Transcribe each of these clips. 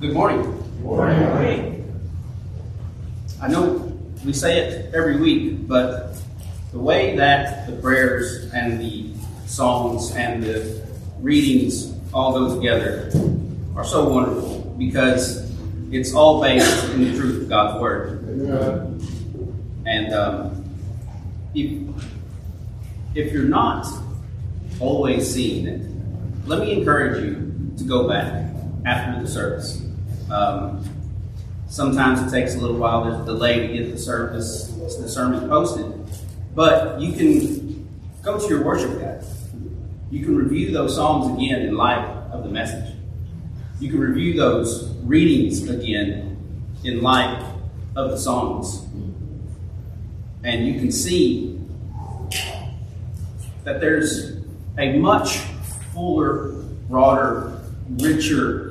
Good morning. Good morning. I know we say it every week, but the way that the prayers and the songs and the readings all go together are so wonderful because it's all based in the truth of God's Word. And um, if, if you're not always seeing it, let me encourage you to go back after the service. Um, sometimes it takes a little while. There's a delay to get the service, the sermon posted, but you can go to your worship guide. You can review those songs again in light of the message. You can review those readings again in light of the songs. And you can see that there's a much fuller, broader, richer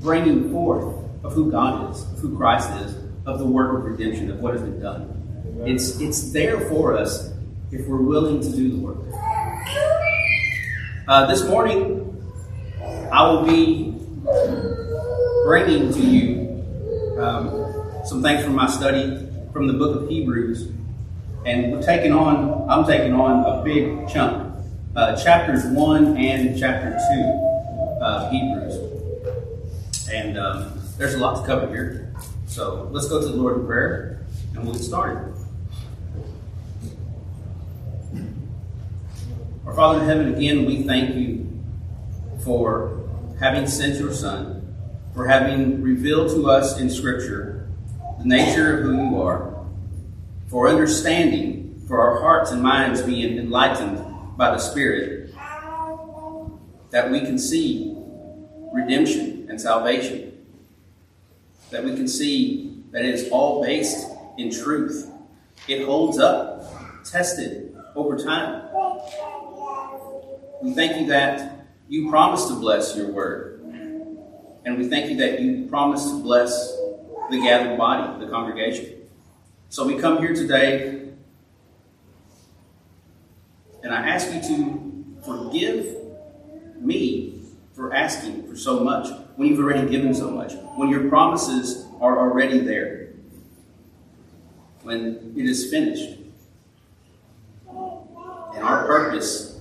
bringing forth of who God is, of who Christ is, of the work of redemption, of what has been done. It's, it's there for us if we're willing to do the work. Uh, this morning, I will be bringing to you um, some things from my study from the book of Hebrews. And we're taking on, I'm taking on a big chunk. Uh, chapters 1 and chapter 2 of Hebrews. And um, there's a lot to cover here. So let's go to the Lord in prayer and we'll get started. Our Father in heaven, again, we thank you for having sent your Son, for having revealed to us in Scripture the nature of who you are, for understanding, for our hearts and minds being enlightened by the Spirit, that we can see redemption and salvation, that we can see that it is all based in truth. It holds up, tested over time. We thank you that you promised to bless your word. And we thank you that you promised to bless the gathered body, the congregation. So we come here today, and I ask you to forgive me for asking for so much when you've already given so much, when your promises are already there, when it is finished. And our purpose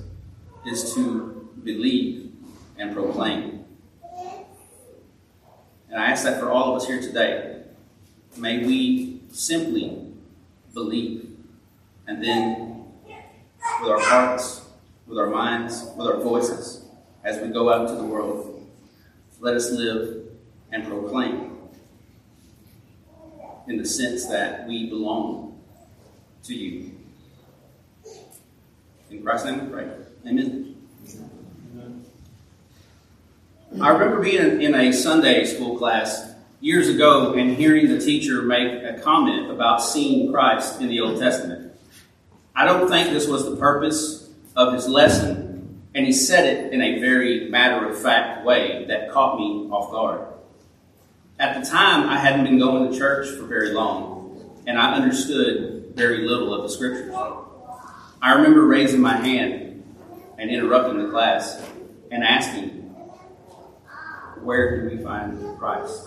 is to believe and proclaim. And I ask that for all of us here today. May we simply believe and then with our hearts, with our minds, with our voices, as we go out into the world, let us live and proclaim in the sense that we belong to you. In Christ's name we pray. Amen. I remember being in a Sunday school class years ago and hearing the teacher make a comment about seeing Christ in the Old Testament. I don't think this was the purpose of his lesson, and he said it in a very matter of fact way that caught me off guard. At the time, I hadn't been going to church for very long, and I understood very little of the scriptures. I remember raising my hand and interrupting the class and asking, Where do we find Christ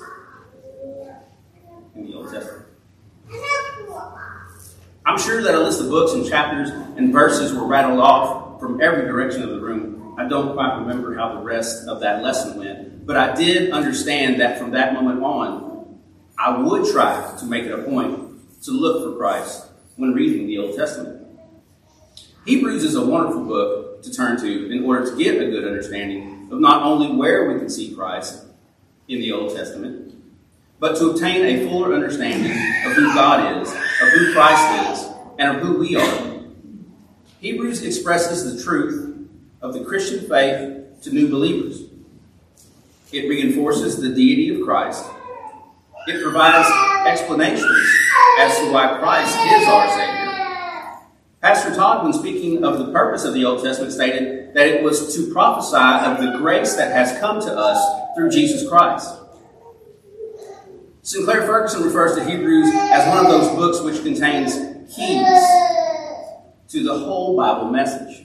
in the Old Testament? I'm sure that a list of books and chapters and verses were rattled off from every direction of the room. I don't quite remember how the rest of that lesson went, but I did understand that from that moment on, I would try to make it a point to look for Christ when reading the Old Testament. Hebrews is a wonderful book to turn to in order to get a good understanding of not only where we can see Christ in the Old Testament, but to obtain a fuller understanding of who God is, of who Christ is, and of who we are. Hebrews expresses the truth of the Christian faith to new believers. It reinforces the deity of Christ. It provides explanations as to why Christ is our Savior. Pastor Todd, when speaking of the purpose of the Old Testament, stated that it was to prophesy of the grace that has come to us through Jesus Christ. Sinclair Ferguson refers to Hebrews as one of those books which contains keys to the whole Bible message.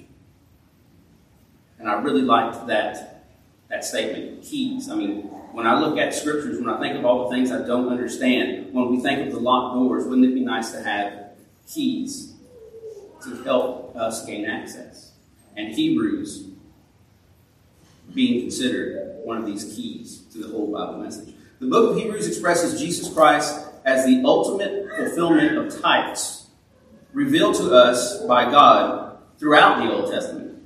And I really liked that, that statement, keys. I mean, when I look at scriptures, when I think of all the things I don't understand, when we think of the locked doors, wouldn't it be nice to have keys to help us gain access? And Hebrews being considered one of these keys to the whole Bible message. The book of Hebrews expresses Jesus Christ as the ultimate fulfillment of types revealed to us by God throughout the Old Testament.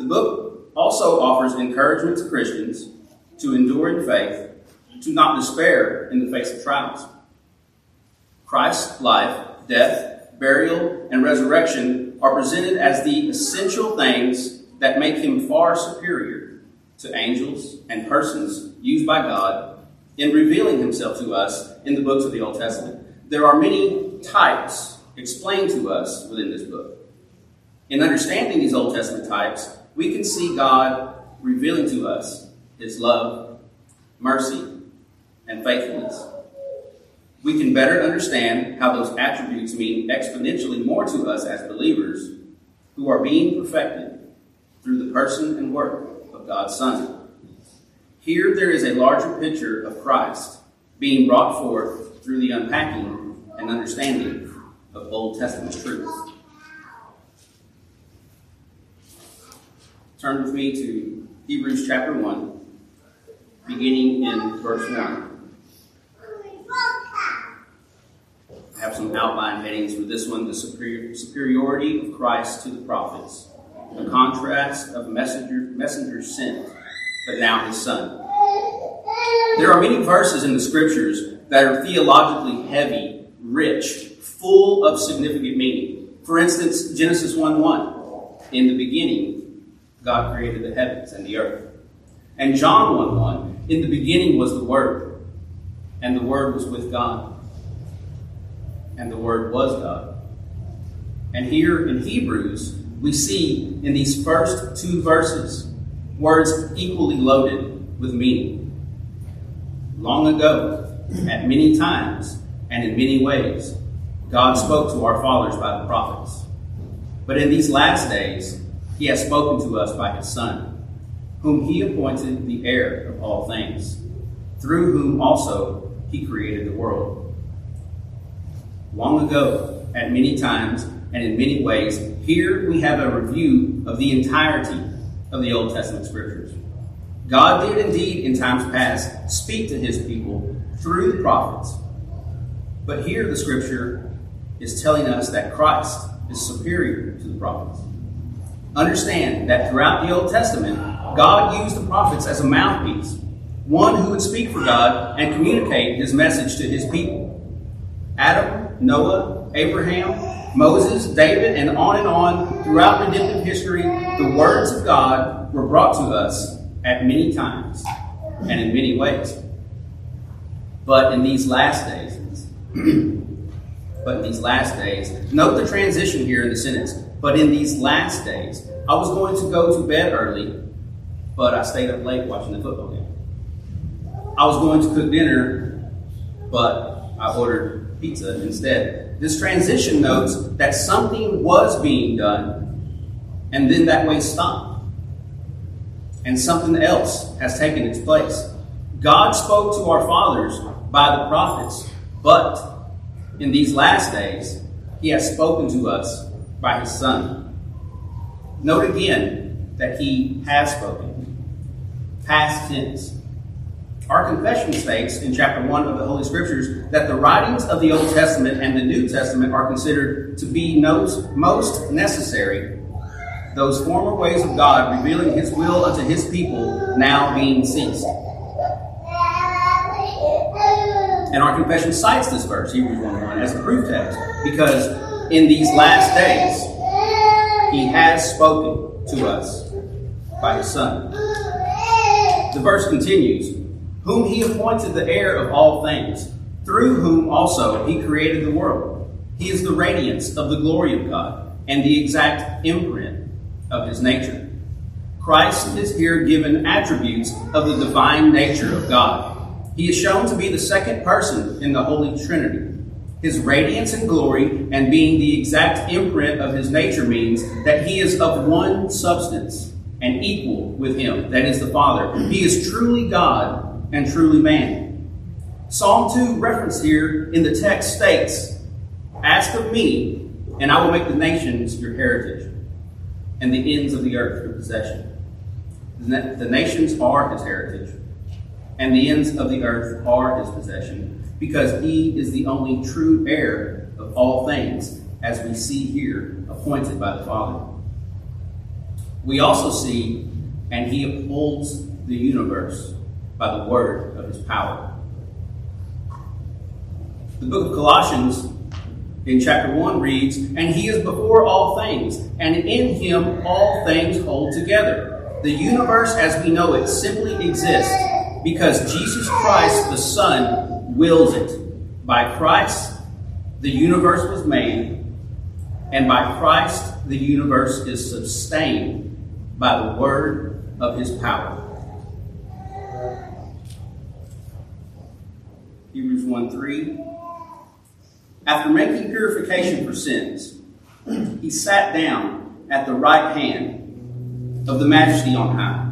The book also offers encouragement to Christians to endure in faith, to not despair in the face of trials. Christ's life, death, burial, and resurrection are presented as the essential things that make him far superior to angels and persons used by God in revealing himself to us in the books of the Old Testament. There are many types explained to us within this book. In understanding these Old Testament types, we can see God revealing to us his love, mercy, and faithfulness. We can better understand how those attributes mean exponentially more to us as believers who are being perfected through the person and work of God's Son. Here there is a larger picture of Christ being brought forth through the unpacking and understanding of Old Testament truth. Turn with me to Hebrews chapter 1, beginning in verse 1. I have some outline headings for this one the superiority of Christ to the prophets, the contrast of messenger, messengers sent but now his son. There are many verses in the scriptures that are theologically heavy, rich, full of significant meaning. For instance, Genesis 1 1. In the beginning, God created the heavens and the earth. And John 1 1. In the beginning was the Word, and the Word was with God, and the Word was God. And here in Hebrews, we see in these first two verses words equally loaded with meaning. Long ago, at many times and in many ways, God spoke to our fathers by the prophets. But in these last days, he has spoken to us by his Son, whom he appointed the heir of all things, through whom also he created the world. Long ago, at many times and in many ways, here we have a review of the entirety of the Old Testament scriptures. God did indeed in times past speak to his people through the prophets. But here the scripture is telling us that Christ is superior to the prophets. Understand that throughout the Old Testament, God used the prophets as a mouthpiece, one who would speak for God and communicate his message to his people. Adam, Noah, Abraham, Moses, David, and on and on throughout redemptive history, the words of God were brought to us at many times and in many ways. But in these last days, but in these last days, note the transition here in the sentence. But in these last days, I was going to go to bed early, but I stayed up late watching the football game. I was going to cook dinner, but I ordered pizza instead. This transition notes that something was being done, and then that way stopped. And something else has taken its place. God spoke to our fathers by the prophets, but in these last days, He has spoken to us by His Son. Note again that He has spoken. Past tense. Our confession states in chapter 1 of the Holy Scriptures that the writings of the Old Testament and the New Testament are considered to be most necessary, those former ways of God revealing His will unto His people now being ceased. And our confession cites this verse, Hebrews 1 1, as a proof text, because in these last days, He has spoken to us by His Son. The verse continues whom he appointed the heir of all things, through whom also he created the world. He is the radiance of the glory of God and the exact imprint of his nature. Christ is here given attributes of the divine nature of God. He is shown to be the second person in the Holy Trinity. His radiance and glory and being the exact imprint of his nature means that he is of one substance and equal with him, that is the Father. He is truly God and truly man. Psalm 2 reference here in the text states, Ask of me, and I will make the nations your heritage, and the ends of the earth your possession. The nations are his heritage, and the ends of the earth are his possession, because he is the only true heir of all things, as we see here, appointed by the Father. We also see, and he upholds the universe by the word of his power. The book of Colossians in chapter 1 reads, And he is before all things, and in him all things hold together. The universe as we know it simply exists because Jesus Christ, the Son, wills it. By Christ, the universe was made, and by Christ, the universe is sustained by the word of his power. Hebrews 1 3. After making purification for sins, he sat down at the right hand of the majesty on high,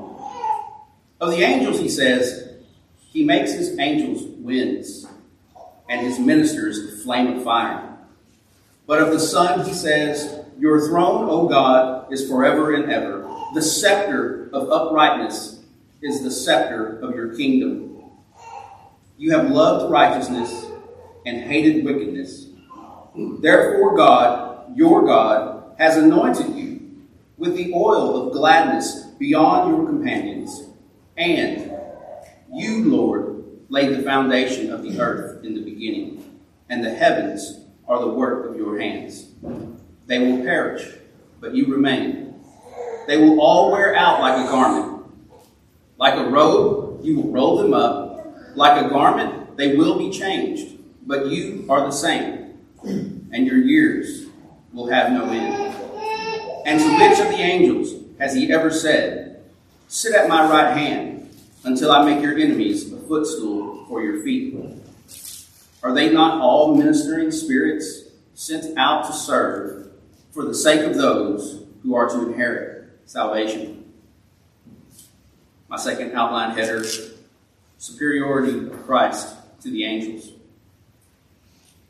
Of the angels, he says, He makes his angels winds and his ministers a flame of fire. But of the Son, he says, Your throne, O God, is forever and ever. The scepter of uprightness is the scepter of your kingdom. You have loved righteousness and hated wickedness. Therefore, God, your God, has anointed you with the oil of gladness beyond your companions. And you, Lord, laid the foundation of the earth in the beginning, and the heavens are the work of your hands. They will perish, but you remain. They will all wear out like a garment. Like a robe, you will roll them up. Like a garment, they will be changed but you are the same, and your years will have no end. And to which of the angels has he ever said, Sit at my right hand until I make your enemies a footstool for your feet? Are they not all ministering spirits sent out to serve for the sake of those who are to inherit salvation? My second outline header superiority of Christ to the angels.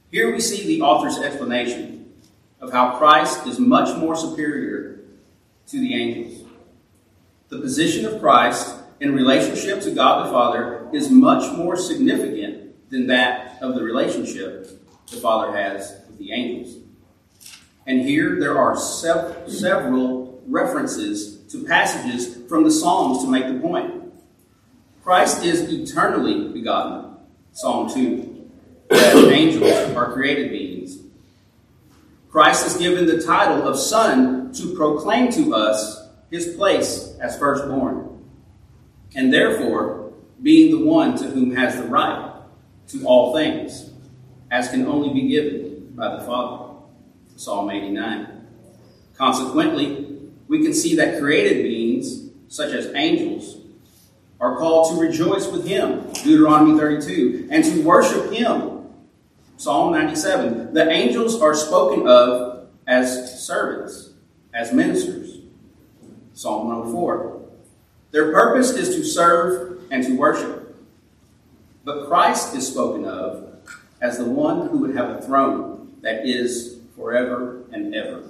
Here we see the author's explanation of how Christ is much more superior to the angels. The position of Christ in relationship to God the Father is much more significant than that of the relationship the Father has with the angels. And here there are sev- several references to passages from the Psalms to make the point. Christ is eternally begotten, Psalm 2 that angels are created beings. Christ is given the title of Son to proclaim to us his place as firstborn, and therefore being the one to whom has the right to all things, as can only be given by the Father. Psalm 89. Consequently, we can see that created beings, such as angels, are called to rejoice with him, Deuteronomy 32, and to worship him, Psalm 97. The angels are spoken of as servants, as ministers. Psalm 104. Their purpose is to serve and to worship. But Christ is spoken of as the one who would have a throne that is forever and ever.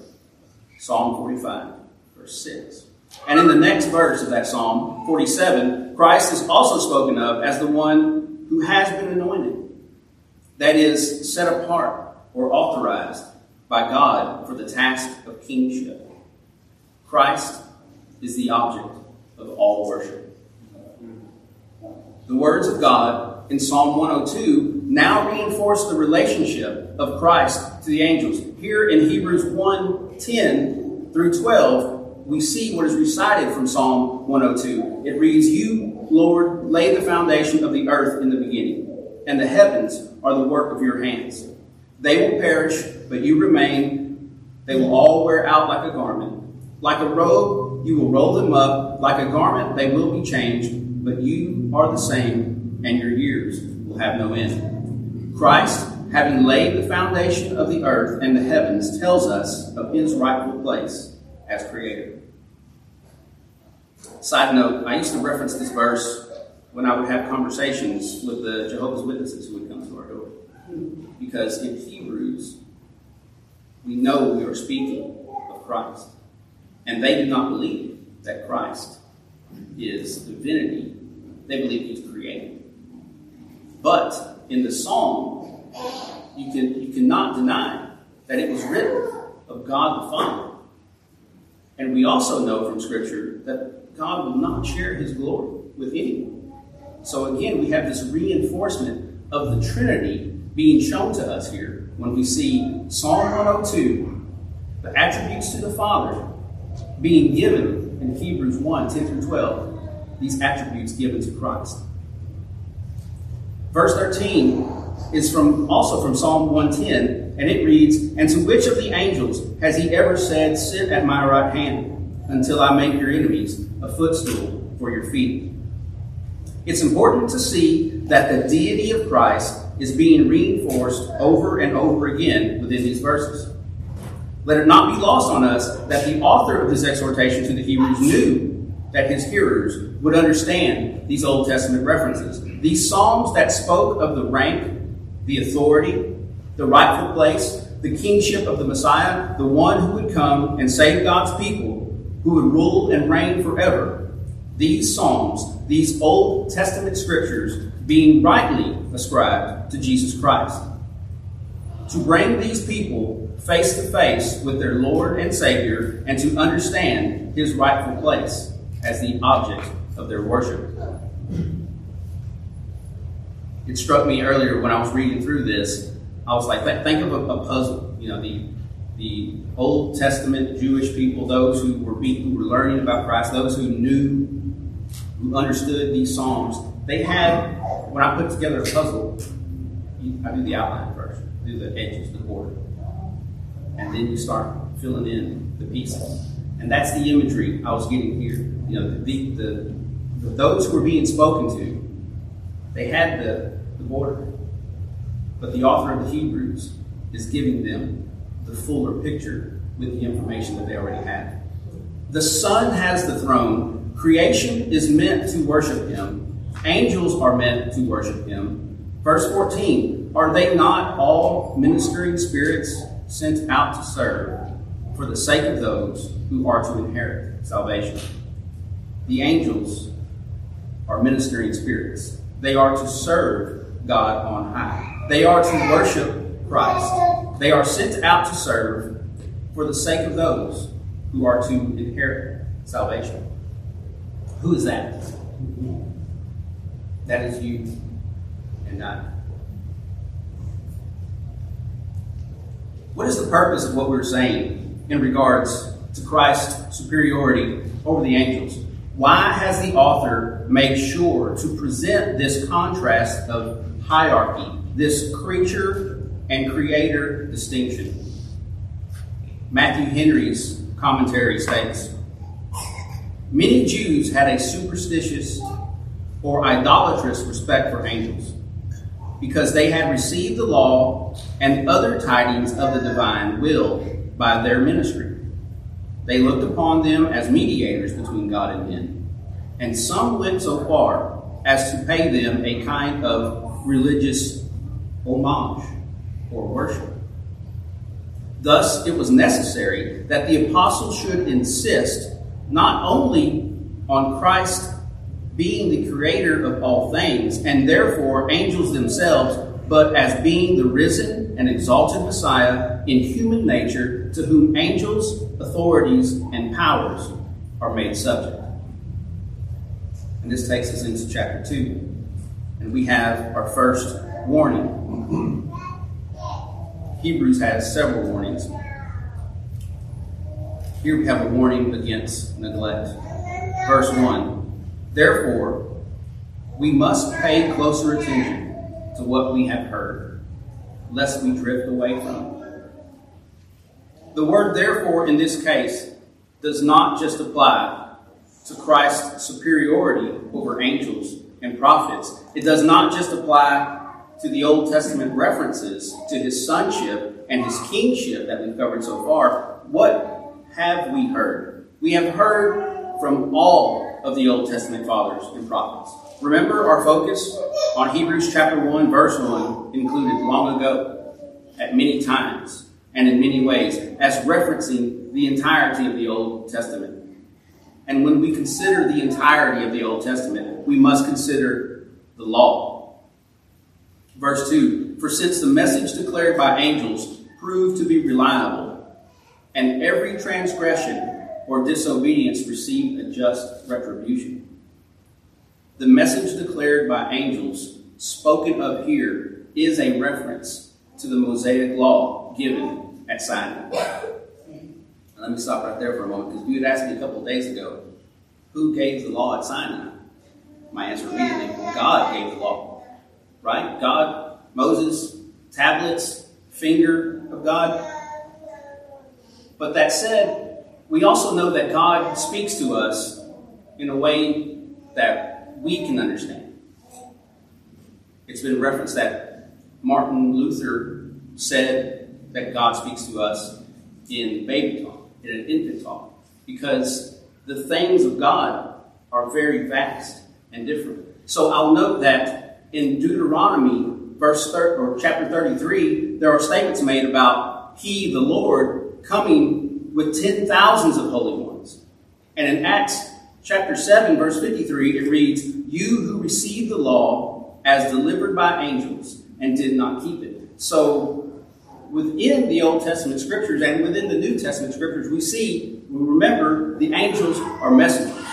Psalm 45, verse 6. And in the next verse of that Psalm, 47, Christ is also spoken of as the one who has been anointed that is, set apart or authorized by God for the task of kingship. Christ is the object of all worship. The words of God in Psalm 102 now reinforce the relationship of Christ to the angels. Here in Hebrews 1 10 through 12, we see what is recited from Psalm 102. It reads, You, Lord, laid the foundation of the earth in the beginning, and the heavens are the work of your hands. They will perish, but you remain. They will all wear out like a garment. Like a robe, you will roll them up. Like a garment, they will be changed, but you are the same, and your years will have no end. Christ, having laid the foundation of the earth and the heavens, tells us of his rightful place as creator. Side note, I used to reference this verse when I would have conversations with the Jehovah's Witnesses who would come to our door. Because in Hebrews, we know we are speaking of Christ. And they do not believe that Christ is divinity, they believe he's created. But in the psalm, you, can, you cannot deny that it was written of God the Father. And we also know from Scripture that God will not share his glory with anyone. So again, we have this reinforcement of the Trinity being shown to us here when we see Psalm 102, the attributes to the Father being given in Hebrews 1 10 through 12, these attributes given to Christ. Verse 13 is from also from Psalm 110, and it reads, And to which of the angels has he ever said, Sit at my right hand, until I make your enemies a footstool for your feet? It's important to see that the deity of Christ is being reinforced over and over again within these verses. Let it not be lost on us that the author of this exhortation to the Hebrews knew that his hearers would understand these Old Testament references. These Psalms that spoke of the rank, the authority, the rightful place, the kingship of the Messiah, the one who would come and save God's people, who would rule and reign forever. These Psalms, these Old Testament scriptures, being rightly ascribed to Jesus Christ. To bring these people face to face with their Lord and Savior and to understand his rightful place as the object of their worship. It struck me earlier when I was reading through this. I was like, think of a, a puzzle. You know, the the Old Testament Jewish people, those who were being, who were learning about Christ, those who knew, who understood these Psalms, they had. When I put together a puzzle, I do the outline first, do the edges, the border, and then you start filling in the pieces. And that's the imagery I was getting here. You know, the, the, the those who were being spoken to, they had the, the border, but the author of the Hebrews is giving them the fuller picture with the information that they already had. The Son has the throne. Creation is meant to worship Him. Angels are meant to worship Him. Verse 14 Are they not all ministering spirits sent out to serve for the sake of those who are to inherit salvation? The angels are ministering spirits. They are to serve God on high. They are to worship Christ. They are sent out to serve for the sake of those who are to inherit salvation. Who is that? That is you and I. What is the purpose of what we're saying in regards to Christ's superiority over the angels? Why has the author made sure to present this contrast of hierarchy, this creature and creator distinction? Matthew Henry's commentary states Many Jews had a superstitious or idolatrous respect for angels because they had received the law and other tidings of the divine will by their ministry. They looked upon them as mediators between God and men, and some went so far as to pay them a kind of religious homage or worship. Thus, it was necessary that the apostles should insist not only on Christ being the creator of all things, and therefore angels themselves, but as being the risen and exalted Messiah in human nature, to whom angels, authorities, and powers are made subject. And this takes us into chapter 2. And we have our first warning. Hebrews has several warnings. Here we have a warning against neglect. Verse 1 Therefore, we must pay closer attention to what we have heard, lest we drift away from it. The word therefore in this case does not just apply to Christ's superiority over angels and prophets. It does not just apply to the Old Testament references to his sonship and his kingship that we've covered so far. What have we heard? We have heard from all of the Old Testament fathers and prophets. Remember our focus on Hebrews chapter 1, verse 1, included long ago, at many times and in many ways, as referencing the entirety of the Old Testament. And when we consider the entirety of the Old Testament, we must consider the law. Verse 2 For since the message declared by angels proved to be reliable, and every transgression or disobedience received a just retribution. The message declared by angels, spoken of here, is a reference to the Mosaic law given at Sinai. Let me stop right there for a moment because you had asked me a couple days ago, who gave the law at Sinai? My answer immediately, God gave the law. Right? God, Moses, tablets, finger of God. But that said, we also know that God speaks to us in a way that we can understand. It's been referenced that Martin Luther said that God speaks to us in baby talk, in an infant talk, because the things of God are very vast and different. So I'll note that in Deuteronomy, verse thir- or chapter 33, there are statements made about He, the Lord, coming with ten thousands of holy ones. And in Acts chapter 7, verse 53, it reads, You who received the law as delivered by angels and did not keep it. So, within the Old Testament scriptures and within the New Testament scriptures, we see, we remember, the angels are messengers.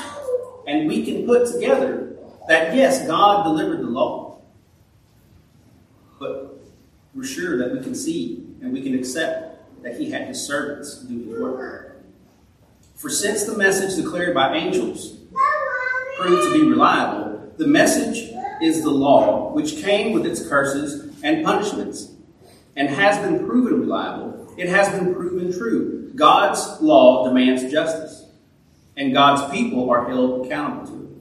And we can put together that, yes, God delivered the law. But we're sure that we can see and we can accept that He had His servants do His work. For since the message declared by angels proved to be reliable, the message is the law, which came with its curses and punishments, and has been proven reliable. It has been proven true. God's law demands justice, and God's people are held accountable to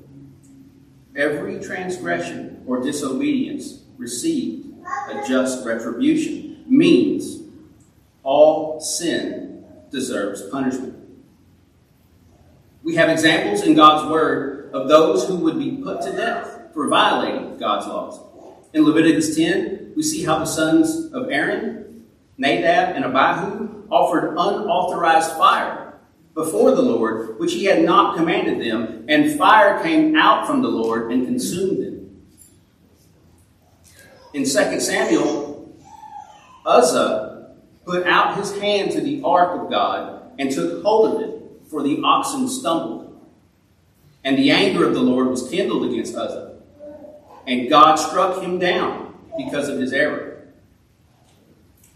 it. Every transgression or disobedience received a just retribution means all sin deserves punishment. We have examples in God's Word of those who would be put to death for violating God's laws. In Leviticus 10, we see how the sons of Aaron, Nadab, and Abihu offered unauthorized fire before the Lord, which he had not commanded them, and fire came out from the Lord and consumed them. In 2 Samuel, Uzzah put out his hand to the ark of God and took hold of it for the oxen stumbled. And the anger of the Lord was kindled against Uzzah. And God struck him down because of his error.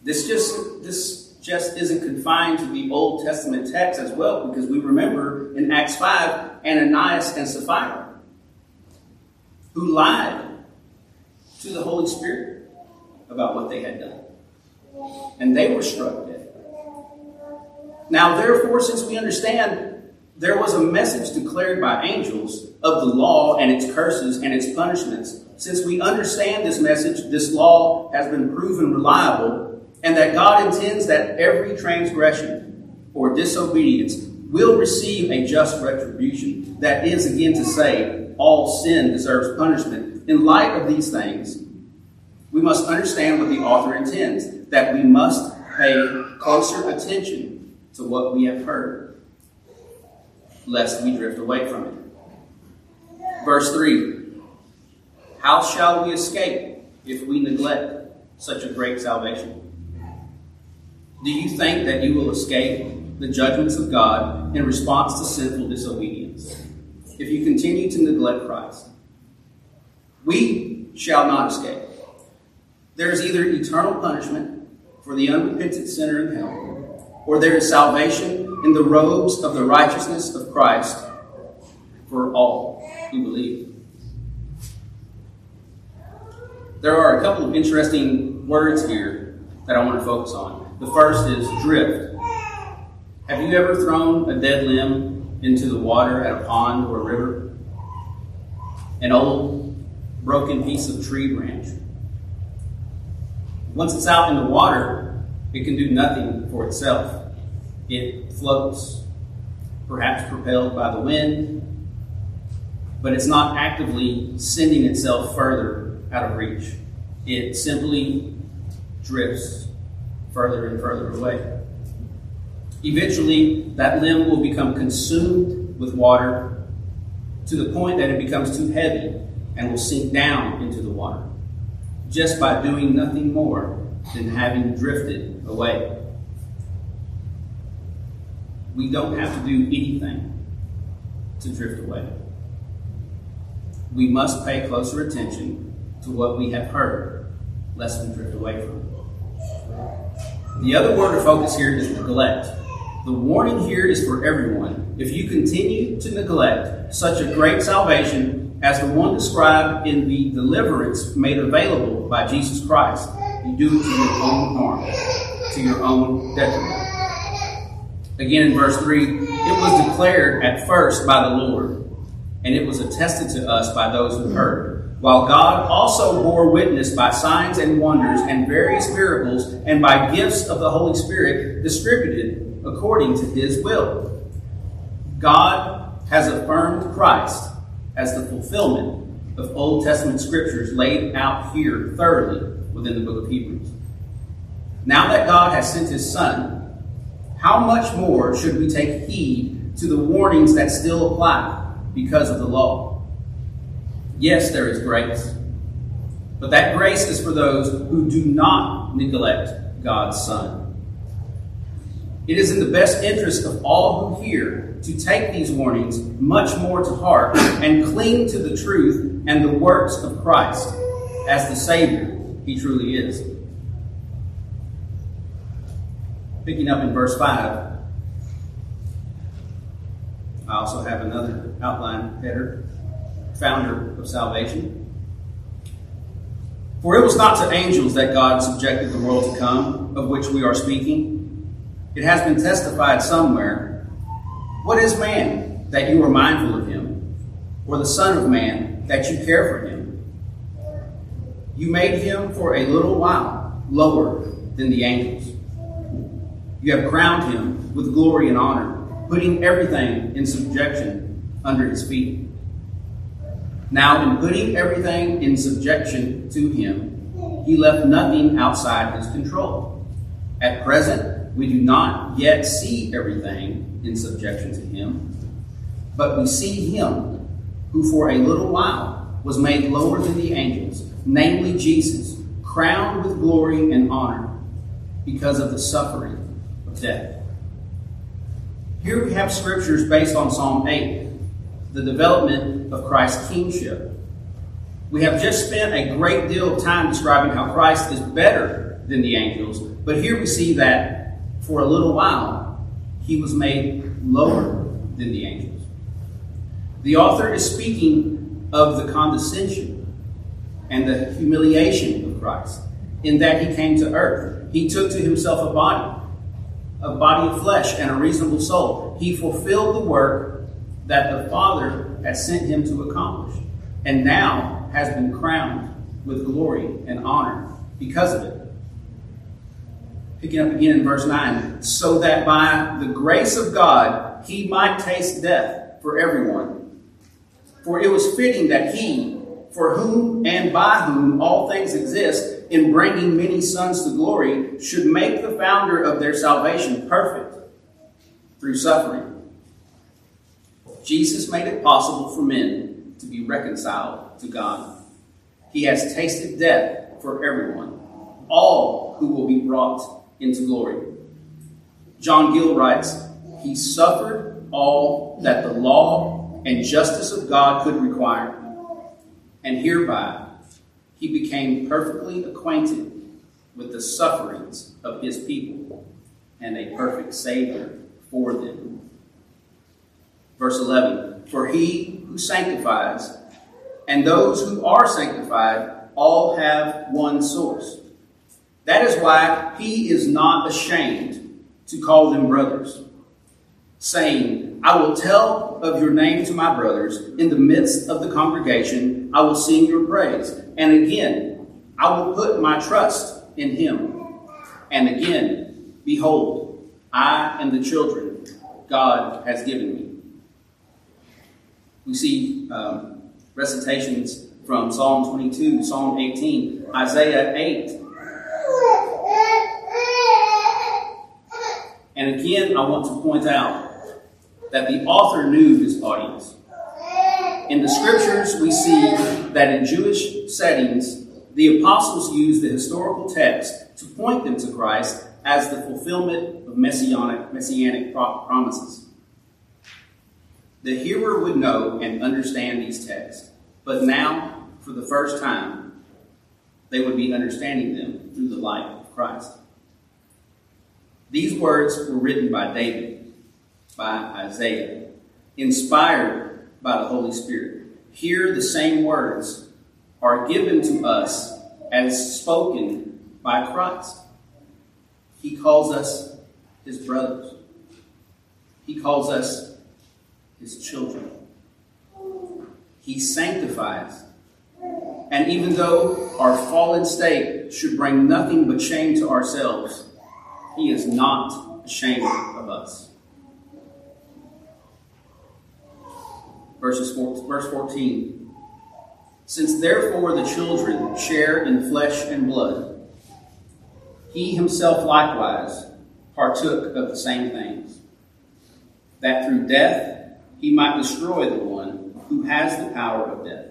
This just, this just isn't confined to the Old Testament text as well, because we remember in Acts 5 Ananias and Sapphira, who lied to the Holy Spirit about what they had done. And they were struck dead. Now, therefore, since we understand there was a message declared by angels of the law and its curses and its punishments, since we understand this message, this law has been proven reliable, and that God intends that every transgression or disobedience will receive a just retribution. That is, again, to say, all sin deserves punishment. In light of these things, we must understand what the author intends that we must pay closer attention to what we have heard, lest we drift away from it. Verse 3 How shall we escape if we neglect such a great salvation? Do you think that you will escape the judgments of God in response to sinful disobedience if you continue to neglect Christ? We shall not escape. There is either eternal punishment for the unrepentant sinner in hell or there is salvation in the robes of the righteousness of Christ for all who believe. There are a couple of interesting words here that I want to focus on. The first is drift. Have you ever thrown a dead limb into the water at a pond or a river? An old broken piece of tree branch. Once it's out in the water, it can do nothing for itself. It floats, perhaps propelled by the wind, but it's not actively sending itself further out of reach. It simply drifts further and further away. Eventually, that limb will become consumed with water to the point that it becomes too heavy and will sink down into the water just by doing nothing more than having drifted away. We don't have to do anything to drift away. We must pay closer attention to what we have heard, lest we drift away from it. The other word of focus here is neglect. The warning here is for everyone. If you continue to neglect such a great salvation as the one described in the deliverance made available by Jesus Christ, you do it to your own harm, to your own detriment. Again in verse 3, it was declared at first by the Lord, and it was attested to us by those who heard. While God also bore witness by signs and wonders and various miracles and by gifts of the Holy Spirit distributed according to his will. God has affirmed Christ as the fulfillment of Old Testament scriptures laid out here thoroughly within the book of Hebrews. Now that God has sent his Son, how much more should we take heed to the warnings that still apply because of the law? Yes, there is grace, but that grace is for those who do not neglect God's Son. It is in the best interest of all who hear to take these warnings much more to heart and cling to the truth and the works of Christ as the Savior he truly is. Picking up in verse 5, I also have another outline header founder of salvation. For it was not to angels that God subjected the world to come, of which we are speaking. It has been testified somewhere. What is man that you are mindful of him, or the Son of Man that you care for him? You made him for a little while lower than the angels. You have crowned him with glory and honor, putting everything in subjection under his feet. Now, in putting everything in subjection to him, he left nothing outside his control. At present, we do not yet see everything in subjection to him, but we see him who for a little while was made lower than the angels, namely Jesus, crowned with glory and honor because of the suffering of death. Here we have scriptures based on Psalm 8, the development of Christ's kingship. We have just spent a great deal of time describing how Christ is better than the angels, but here we see that for a little while he was made lower than the angels. The author is speaking of the condescension and the humiliation of Christ in that he came to earth. He took to himself a body, a body of flesh, and a reasonable soul. He fulfilled the work that the Father had sent him to accomplish, and now has been crowned with glory and honor because of it. Picking up again in verse 9, so that by the grace of God he might taste death for everyone. For it was fitting that he, for whom and by whom all things exist, in bringing many sons to glory, should make the founder of their salvation perfect through suffering. Jesus made it possible for men to be reconciled to God. He has tasted death for everyone, all who will be brought into glory. John Gill writes, He suffered all that the law and justice of God could require, and hereby he became perfectly acquainted with the sufferings of his people and a perfect Savior for them. Verse 11 For he who sanctifies and those who are sanctified all have one source. That is why he is not ashamed to call them brothers, saying, I will tell of your name to my brothers. In the midst of the congregation, I will sing your praise. And again, I will put my trust in him. And again, behold, I and the children God has given me. We see um, recitations from Psalm 22, Psalm 18, Isaiah 8. And again, I want to point out that the author knew his audience. In the scriptures, we see that in Jewish settings, the apostles used the historical text to point them to Christ as the fulfillment of messianic, messianic promises. The hearer would know and understand these texts, but now, for the first time, they would be understanding them through the light of Christ. These words were written by David, by Isaiah, inspired by the Holy Spirit. Here, the same words are given to us as spoken by Christ. He calls us his brothers, he calls us his children. He sanctifies. And even though our fallen state should bring nothing but shame to ourselves, he is not ashamed of us. verses four, verse 14. Since therefore the children share in flesh and blood, he himself likewise partook of the same things, that through death he might destroy the one who has the power of death,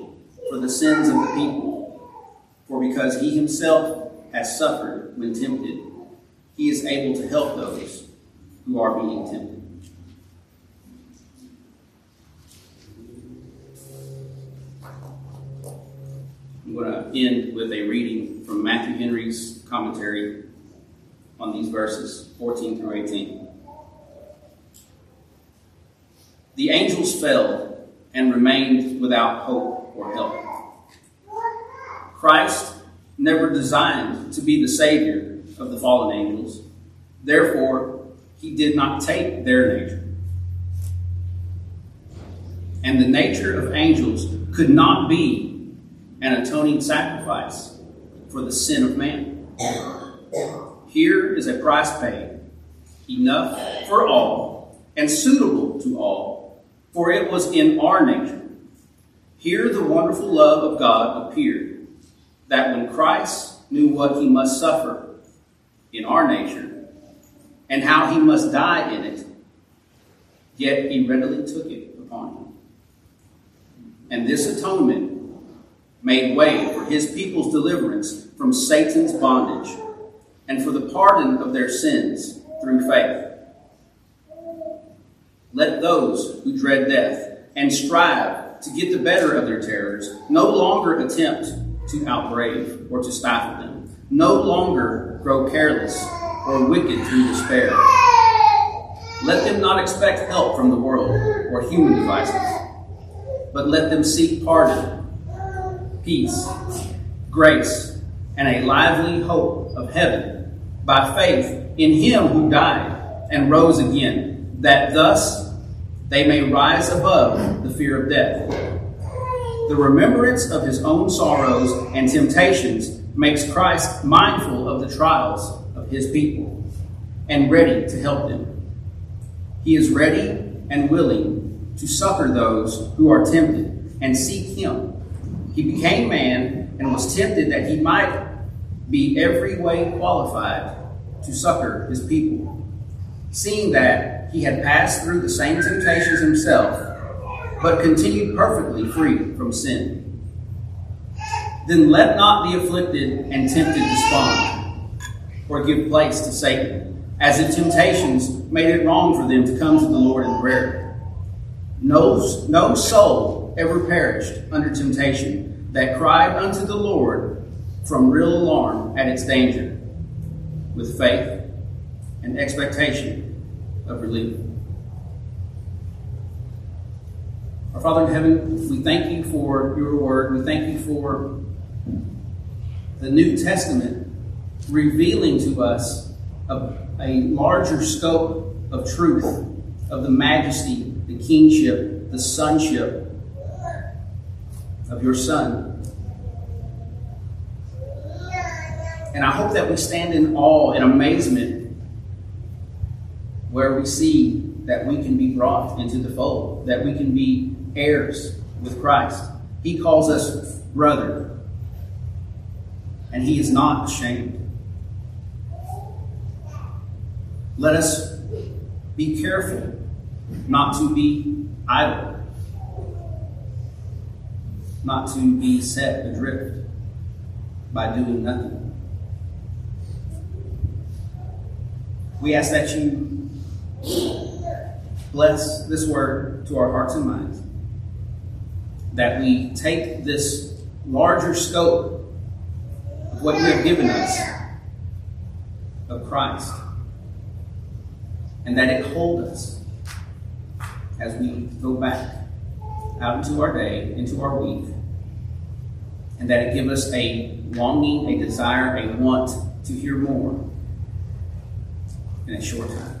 for the sins of the people. For because he himself has suffered when tempted, he is able to help those who are being tempted. I'm going to end with a reading from Matthew Henry's commentary on these verses 14 through 18. The angels fell and remained without hope or help. Christ never designed to be the Savior of the fallen angels. Therefore, he did not take their nature. And the nature of angels could not be an atoning sacrifice for the sin of man. Here is a price paid, enough for all and suitable to all, for it was in our nature. Here the wonderful love of God appeared, that when Christ knew what he must suffer in our nature, and how he must die in it, yet he readily took it upon him. And this atonement made way for his people's deliverance from Satan's bondage and for the pardon of their sins through faith. Let those who dread death and strive to get the better of their terrors no longer attempt to outbrave or to stifle them, no longer grow careless or wicked through despair. Let them not expect help from the world or human devices, but let them seek pardon peace, grace, and a lively hope of heaven by faith in him who died and rose again, that thus they may rise above the fear of death. The remembrance of his own sorrows and temptations makes Christ mindful of the trials of his people and ready to help them. He is ready and willing to succor those who are tempted and seek him he became man and was tempted that he might be every way qualified to succor his people, seeing that he had passed through the same temptations himself, but continued perfectly free from sin. Then let not the afflicted and tempted despond, or give place to Satan, as if temptations made it wrong for them to come to the Lord in prayer. No, no soul ever perished under temptation that cried unto the Lord from real alarm at its danger, with faith and expectation of relief. Our Father in heaven, we thank you for your word. We thank you for the New Testament revealing to us a, a larger scope of truth, of the majesty, the kingship, the sonship of your Son. And I hope that we stand in awe and amazement where we see that we can be brought into the fold, that we can be heirs with Christ. He calls us brother, and He is not ashamed. Let us be careful not to be idle, not to be set adrift by doing nothing. We ask that you bless this word to our hearts and minds, that we take this larger scope of what you have given us of Christ, and that it hold us as we go back out into our day, into our week, and that it give us a longing, a desire, a want to hear more in a short time.